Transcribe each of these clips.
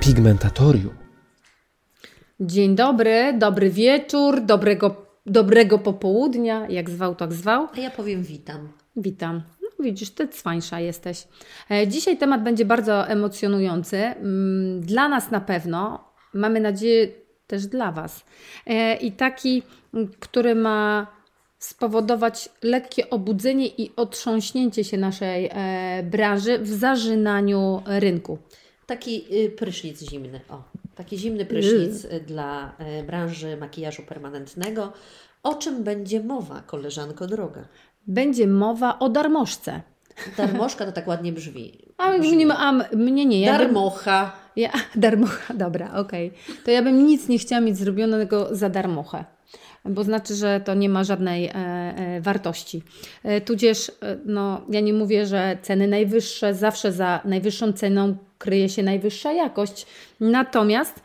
Pigmentatorium. Dzień dobry, dobry wieczór, dobrego, dobrego popołudnia, jak zwał, tak zwał. A ja powiem witam. Witam. No, widzisz, ty cwańsza jesteś. E, Dzisiaj temat będzie bardzo emocjonujący. Mm, Dla nas na pewno, mamy nadzieję też dla Was. E, I taki, m, który ma spowodować lekkie obudzenie i otrząśnięcie się naszej e, branży w zażynaniu rynku. Taki y, prysznic zimny. O, taki zimny prysznic y, dla y, branży makijażu permanentnego. O czym będzie mowa, koleżanko droga? Będzie mowa o darmożce. Darmożka to tak ładnie brzmi. A, brzmi. mnie, a mnie nie. Ja bym- Darmocha. Ja, darmocha, dobra, okej. To ja bym nic nie chciała mieć zrobionego za darmochę, bo znaczy, że to nie ma żadnej e, e, wartości. E, tudzież, no, ja nie mówię, że ceny najwyższe, zawsze za najwyższą ceną kryje się najwyższa jakość. Natomiast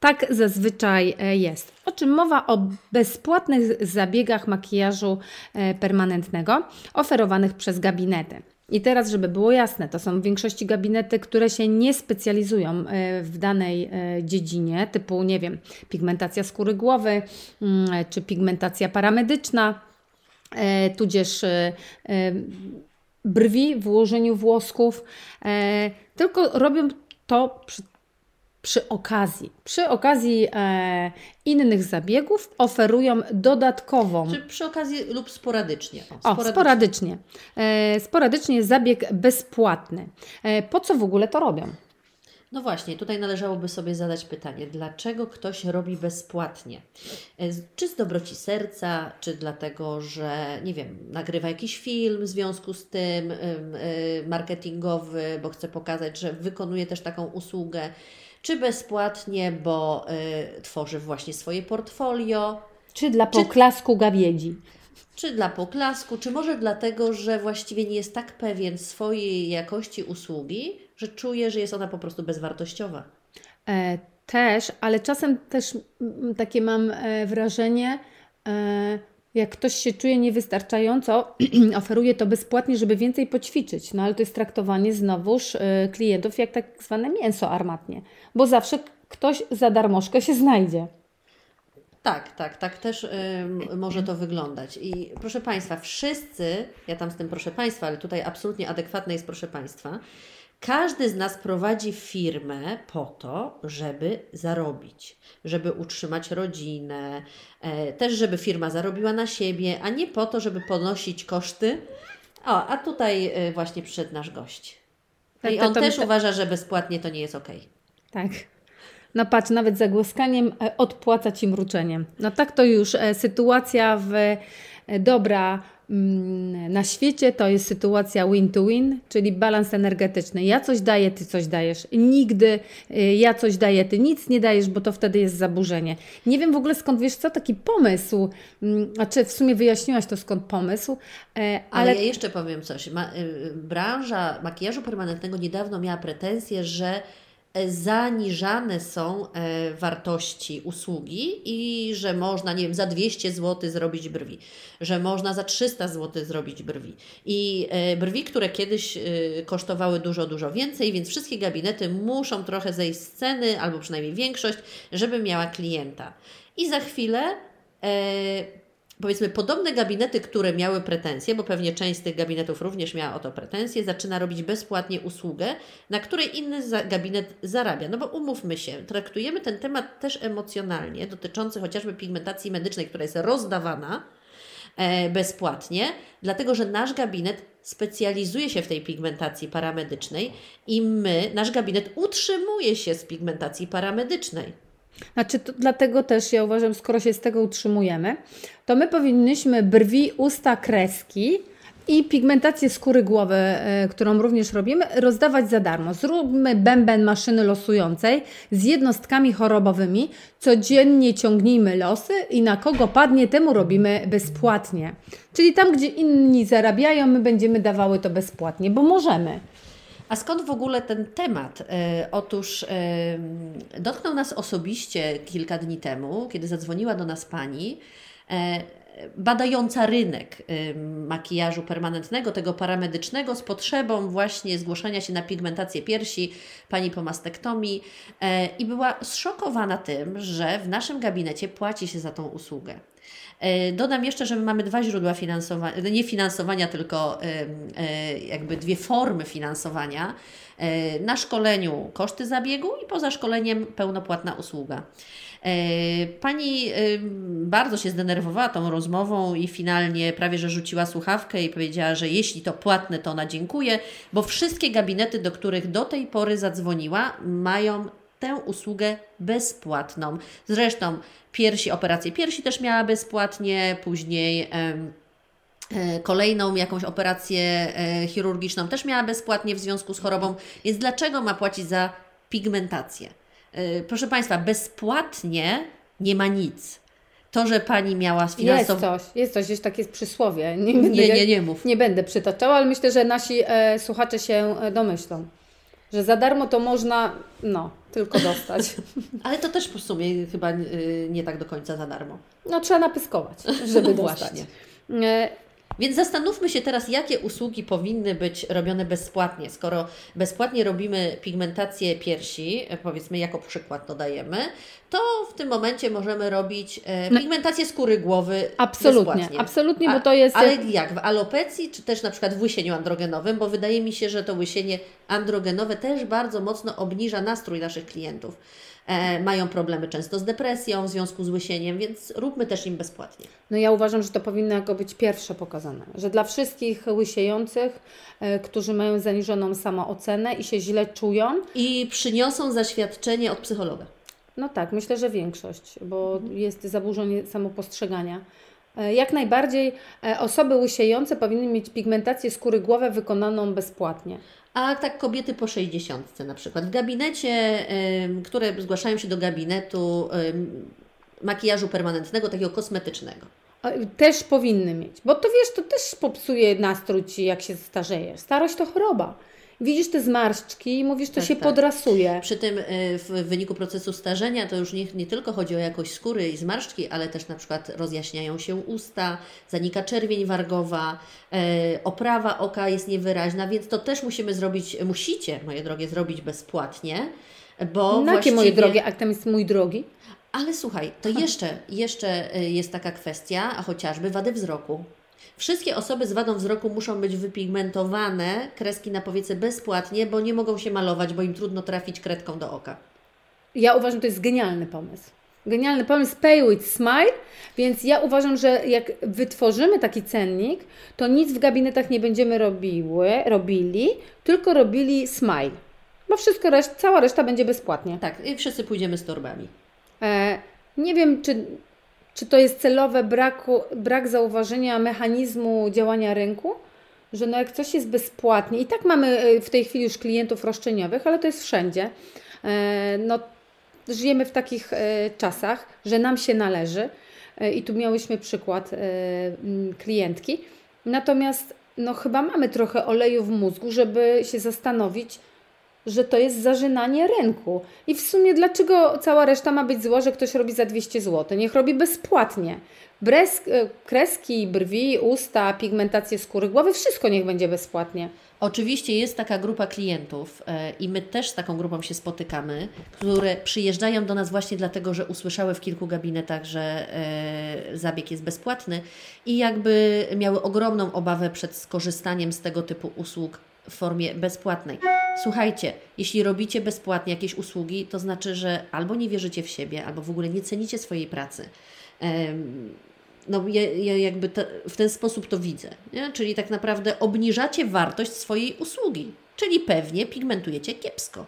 tak zazwyczaj jest. O czym mowa o bezpłatnych zabiegach makijażu permanentnego oferowanych przez gabinety. I teraz, żeby było jasne, to są w większości gabinety, które się nie specjalizują e, w danej e, dziedzinie, typu, nie wiem, pigmentacja skóry głowy mm, czy pigmentacja paramedyczna, e, tudzież brwi w ułożeniu włosków, tylko robią to przy przy okazji. Przy okazji e, innych zabiegów oferują dodatkową. Czy przy okazji lub sporadycznie? O, sporadycznie. E, sporadycznie zabieg bezpłatny. E, po co w ogóle to robią? No właśnie, tutaj należałoby sobie zadać pytanie, dlaczego ktoś robi bezpłatnie? E, Czy z dobroci serca, czy dlatego, że nie wiem, nagrywa jakiś film w związku z tym ym, y, marketingowy, bo chce pokazać, że wykonuje też taką usługę, czy bezpłatnie, bo y, tworzy właśnie swoje portfolio, Czy dla poklasku gawiedzi? czy dla poklasku, czy może dlatego, że właściwie nie jest tak pewien swojej jakości usługi, że czuje, że jest ona po prostu bezwartościowa. E, też, ale czasem też takie mam e, wrażenie, e, jak ktoś się czuje niewystarczająco, oferuje to bezpłatnie, żeby więcej poćwiczyć. No ale to jest traktowanie znowuż e, klientów jak tak zwane mięso armatnie, bo zawsze ktoś za darmożkę się znajdzie. Tak, tak, tak też ym, może to wyglądać. I proszę Państwa, wszyscy, ja tam z tym proszę Państwa, ale tutaj absolutnie adekwatne jest proszę Państwa, każdy z nas prowadzi firmę po to, żeby zarobić, żeby utrzymać rodzinę, e, też żeby firma zarobiła na siebie, a nie po to, żeby ponosić koszty. O, a tutaj e, właśnie przyszedł nasz gość. Tak, I on też uważa, że bezpłatnie to nie jest okej. Tak. No patrz, nawet za głoskaniem e, odpłaca Ci mruczeniem. No tak to już sytuacja w dobra na świecie to jest sytuacja win to win, czyli balans energetyczny. Ja coś daję, Ty coś dajesz. Nigdy e, ja coś daję, Ty nic nie dajesz, bo to wtedy jest zaburzenie. Nie wiem w ogóle skąd, wiesz co, taki pomysł, mm, a czy w sumie wyjaśniłaś to skąd pomysł, e, Ale, ale ja jeszcze powiem coś. Ma, y, y, branża makijażu permanentnego niedawno miała pretensje, że zaniżane są e, wartości usługi i że można, nie wiem, za 200 zł zrobić brwi, że można za 300 zł zrobić brwi. I e, brwi, które kiedyś e, kosztowały dużo, dużo więcej, więc wszystkie gabinety muszą trochę zejść z ceny, albo przynajmniej większość, żeby miała klienta. I za chwilę powiedzmy, podobne gabinety, które miały pretensje, bo pewnie część z tych gabinetów również miała o to pretensje, zaczyna robić bezpłatnie usługę, na której inny gabinet zarabia. No bo umówmy się, traktujemy ten temat też emocjonalnie, dotyczący chociażby pigmentacji medycznej, która jest rozdawana e, bezpłatnie, dlatego że nasz gabinet specjalizuje się w tej pigmentacji paramedycznej i my, nasz gabinet utrzymuje się z pigmentacji paramedycznej. Znaczy, to, dlatego też ja uważam, skoro się z tego utrzymujemy, to my powinnyśmy brwi, usta, kreski i pigmentację skóry głowy, e, którą również robimy, rozdawać za darmo. Zróbmy bęben maszyny losującej z jednostkami chorobowymi, codziennie ciągnijmy losy i na kogo padnie, temu robimy bezpłatnie. Czyli tam, gdzie inni zarabiają, my będziemy dawały to bezpłatnie, bo możemy. A skąd w ogóle ten temat? E, otóż e, dotknął nas osobiście kilka dni temu, kiedy zadzwoniła do nas pani. E, badająca rynek makijażu permanentnego, tego paramedycznego, z potrzebą właśnie zgłoszenia się na pigmentację piersi, pani po mastektomii i była zszokowana tym, że w naszym gabinecie płaci się za tą usługę. E, dodam jeszcze, że my mamy dwa źródła finansowania, nie finansowania, tylko e, jakby dwie formy finansowania. E, na szkoleniu koszty zabiegu i poza szkoleniem pełnopłatna usługa. Pani bardzo się zdenerwowała tą rozmową i finalnie prawie że rzuciła słuchawkę i powiedziała, że jeśli to płatne, to ona dziękuję, bo wszystkie gabinety, do których do tej pory zadzwoniła, mają tę usługę bezpłatną. Zresztą piersi, operację piersi też miała bezpłatnie, później e, kolejną jakąś operację e, chirurgiczną też miała bezpłatnie w związku z chorobą, więc dlaczego ma płacić za pigmentację? E, proszę Państwa, bezpłatnie nie ma nic. To, że Pani miała sfinansować... Jest coś, jest coś, jest takie przysłowie. Nie, będę, nie, nie, nie mów. Nie będę przytaczała, ale myślę, że nasi e, słuchacze się domyślą. Że za darmo to można, no, tylko dostać. Ale to też w sumie chyba y, nie tak do końca za darmo. No trzeba napyskować, żeby dostać. Właśnie. Więc zastanówmy się teraz, jakie usługi powinny być robione bezpłatnie. Skoro bezpłatnie robimy pigmentację piersi, e, powiedzmy jako przykład to dajemy, to w tym momencie możemy robić e, no. pigmentację skóry głowy Absolutnie, bezpłatnie. absolutnie, bo to jest... Ale jak? W alopecji, czy też na przykład w łysieniu androgenowym, bo wydaje mi się, że to łysienie androgenowe też bardzo mocno obniża nastrój naszych klientów mają problemy często z depresją w związku z łysieniem, więc róbmy też im bezpłatnie. No ja uważam, że to powinno jako być pierwsze pokazane, że dla wszystkich łysiejących, e, którzy mają zaniżoną samoocenę i się źle czują. I przyniosą zaświadczenie od psychologa. No tak, myślę, że większość, bo mhm. jest zaburzenie samopostrzegania. E, jak najbardziej e, osoby łysiejące powinny mieć pigmentację skóry głowy wykonaną bezpłatnie a tak kobiety po 60 na przykład. W gabinecie, które zgłaszają się do gabinetu makijażu permanentnego, takiego kosmetycznego. Też powinny mieć, bo to wiesz, to też popsuje nastrój Ci, jak się starzejesz. Starość to choroba widzisz te zmarszczki i mówisz, to tak, się tak. podrasuje. Przy tym y, w wyniku procesu starzenia to już nie, nie tylko chodzi o jakość skóry i zmarszczki, ale też na przykład rozjaśniają się usta, zanika czerwień wargowa, e, oprawa oka jest niewyraźna, więc to też musimy zrobić, musicie, moje drogie, zrobić bezpłatnie. Bo no, właściwie... moje drogie, a tam jest mój drogi? Ale słuchaj, to jeszcze, jeszcze y, jest taka kwestia, a chociażby wady wzroku. Wszystkie osoby z wadą wzroku muszą być wypigmentowane, kreski na powiece bezpłatnie, bo nie mogą się malować, bo im trudno trafić kredką do oka. Ja uważam, to jest genialny pomysł. Genialny pomysł Pay with Smile, więc ja uważam, że jak wytworzymy taki cennik, to nic w gabinetach nie będziemy robiły, robili, tylko robili Smile. Bo wszystko, reszt, cała reszta będzie bezpłatnie. Tak, i wszyscy pójdziemy z torbami. E, nie wiem, czy czy to jest celowe braku, brak zauważenia mechanizmu działania rynku? Że no jak coś jest bezpłatnie, i tak mamy e, w tej chwili już klientów roszczeniowych, ale to jest wszędzie. E, no, żyjemy w takich e, czasach, że nam się należy. I tu miałyśmy przykład klientki. Natomiast no, chyba mamy trochę oleju w mózgu, żeby się zastanowić, że to jest zażynanie rynku. I w sumie dlaczego cała reszta ma być zła, że ktoś robi za 200 zł? Niech robi bezpłatnie. Brez, e, kreski, brwi, usta, pigmentację skóry, głowy, wszystko niech będzie bezpłatnie. Oczywiście jest taka grupa klientów e, i my też z taką grupą się spotykamy, które przyjeżdżają do nas właśnie dlatego, że usłyszały w kilku gabinetach, że e, zabieg jest bezpłatny i jakby miały ogromną obawę przed skorzystaniem z tego typu usług w formie bezpłatnej. Słuchajcie, jeśli robicie bezpłatnie jakieś usługi, to znaczy, że albo nie wierzycie w siebie, albo w ogóle nie cenicie swojej pracy. No, ja, ja jakby te, w ten sposób to widzę. Nie? Czyli tak naprawdę obniżacie wartość swojej usługi, czyli pewnie pigmentujecie kiepsko.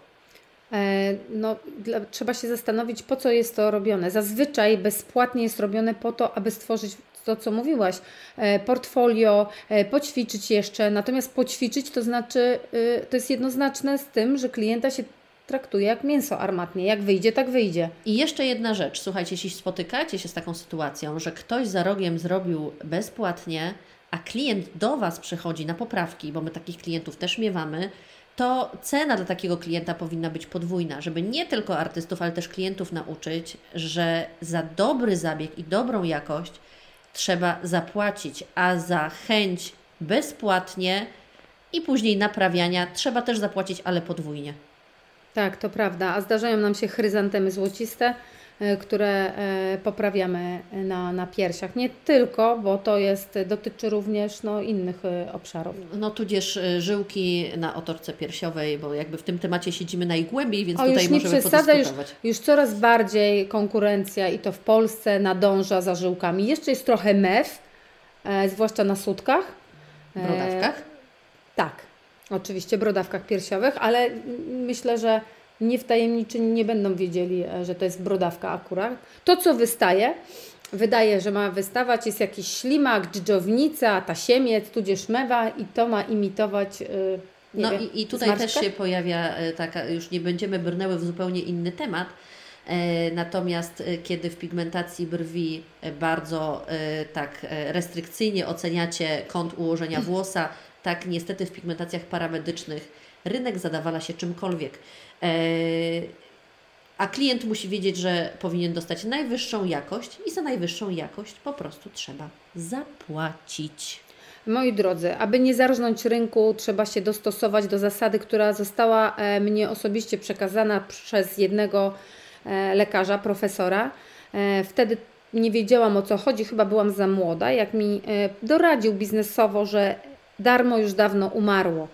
E, no, dla, trzeba się zastanowić, po co jest to robione. Zazwyczaj bezpłatnie jest robione po to, aby stworzyć to, co mówiłaś, e, portfolio, e, poćwiczyć jeszcze. Natomiast poćwiczyć to znaczy, y, to jest jednoznaczne z tym, że klienta się traktuje jak mięso armatnie. Jak wyjdzie, tak wyjdzie. I jeszcze jedna rzecz. Słuchajcie, jeśli spotykacie się z taką sytuacją, że ktoś za rogiem zrobił bezpłatnie, a klient do Was przychodzi na poprawki, bo my takich klientów też miewamy, to cena dla takiego klienta powinna być podwójna, żeby nie tylko artystów, ale też klientów nauczyć, że za dobry zabieg i dobrą jakość trzeba zapłacić, a za chęć bezpłatnie i później naprawiania trzeba też zapłacić, ale podwójnie. Tak, to prawda. A zdarzają nam się chryzantemy złociste, które e, poprawiamy na, na piersiach. Nie tylko, bo to jest, dotyczy również no, innych e, obszarów. No tudzież żyłki na otorce piersiowej, bo jakby w tym temacie siedzimy najgłębiej, więc O, tutaj już możemy przesadzaj, już, podyskutować. już coraz bardziej konkurencja i to w Polsce nadąża za żyłkami. Jeszcze jest trochę mew, e, zwłaszcza na sutkach. W brodawkach? Tak, oczywiście, brodawkach piersiowych, ale myślę, że nie wtajemniczy nie będą wiedzieli, e, że to jest brodawka akurat. To, co wystaje, wydaje, że ma wystawać, jest jakiś ślimak, dżdżownica, tasiemiec, tudzież mewa i to ma imitować. nie No wiem, i, i tutaj też się pojawia e, taka, już nie będziemy brnęły w zupełnie inny temat, e, natomiast e, kiedy w pigmentacji brwi e, bardzo e, tak e, restrykcyjnie oceniacie kąt ułożenia włosa, tak niestety w pigmentacjach paramedycznych rynek zadawala się czymkolwiek. E, A klient musi wiedzieć, że powinien dostać najwyższą jakość i za najwyższą jakość po prostu trzeba zapłacić. Moi drodzy, aby nie zarżnąć rynku, trzeba się dostosować do zasady, która została e, mnie osobiście przekazana przez jednego e, lekarza, profesora. Wtedy nie wiedziałam o co chodzi, chyba byłam za młoda, jak mi doradził biznesowo, że darmo już dawno umarło.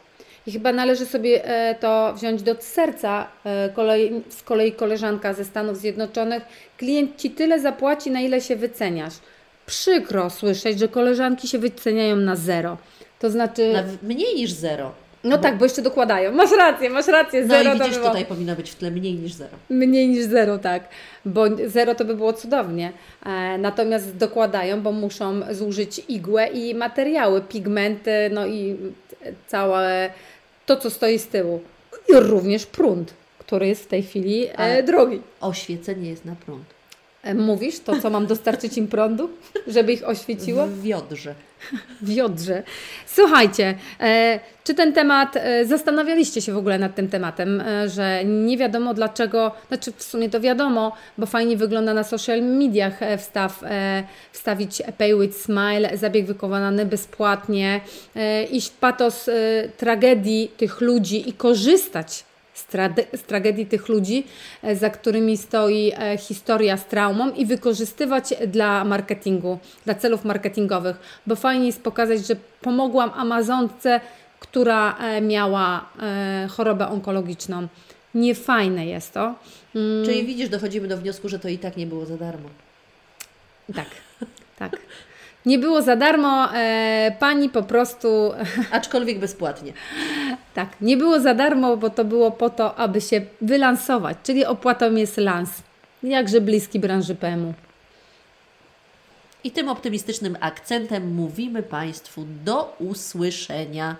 I chyba należy sobie e, to wziąć do serca. E, kolei, z kolei koleżanka ze Stanów Zjednoczonych, klient ci tyle zapłaci, na ile się wyceniasz. Przykro słyszeć, że koleżanki się wyceniają na zero. To znaczy. Na mniej niż zero. No tak, bo jeszcze dokładają. Masz rację, masz rację. No Zero i to widzisz, było... tutaj powinno być w tle mniej niż zero. Mniej niż zero, tak. Bo zero to by było cudownie. E, natomiast dokładają, bo muszą zużyć igłę i materiały, pigmenty, no i całe to, co stoi z tyłu. I również prąd, który jest w tej chwili e, drogi. Oświecenie jest na prąd. E, mówisz to, co mam dostarczyć im prądu, żeby ich oświeciło? W wiodrze. w Jodrze. Słuchajcie, e, czy ten temat, e, zastanawialiście się w ogóle nad tym tematem, e, że nie wiadomo dlaczego, znaczy w sumie to wiadomo, bo fajnie wygląda na social mediach wstaw, wstawić Pay with Smile, zabieg wykonany bezpłatnie, iść w patos tragedii tych ludzi i korzystać z, tragedii tych ludzi, e, za którymi stoi e, historia z traumą i wykorzystywać dla marketingu, dla celów marketingowych, bo fajnie jest pokazać, że pomogłam Amazonce, która e, miała chorobę onkologiczną. Niefajne jest to. Mm, Czyli widzisz, dochodzimy do wniosku, że to i tak nie było za darmo. tak, tak. Nie było za darmo, e, pani po prostu Aczkolwiek bezpłatnie. Tak, nie było za darmo, bo to było po to, aby się wylansować, czyli opłatą jest lans. Jakże bliski branży PM-u. I tym optymistycznym akcentem mówimy Państwu do usłyszenia.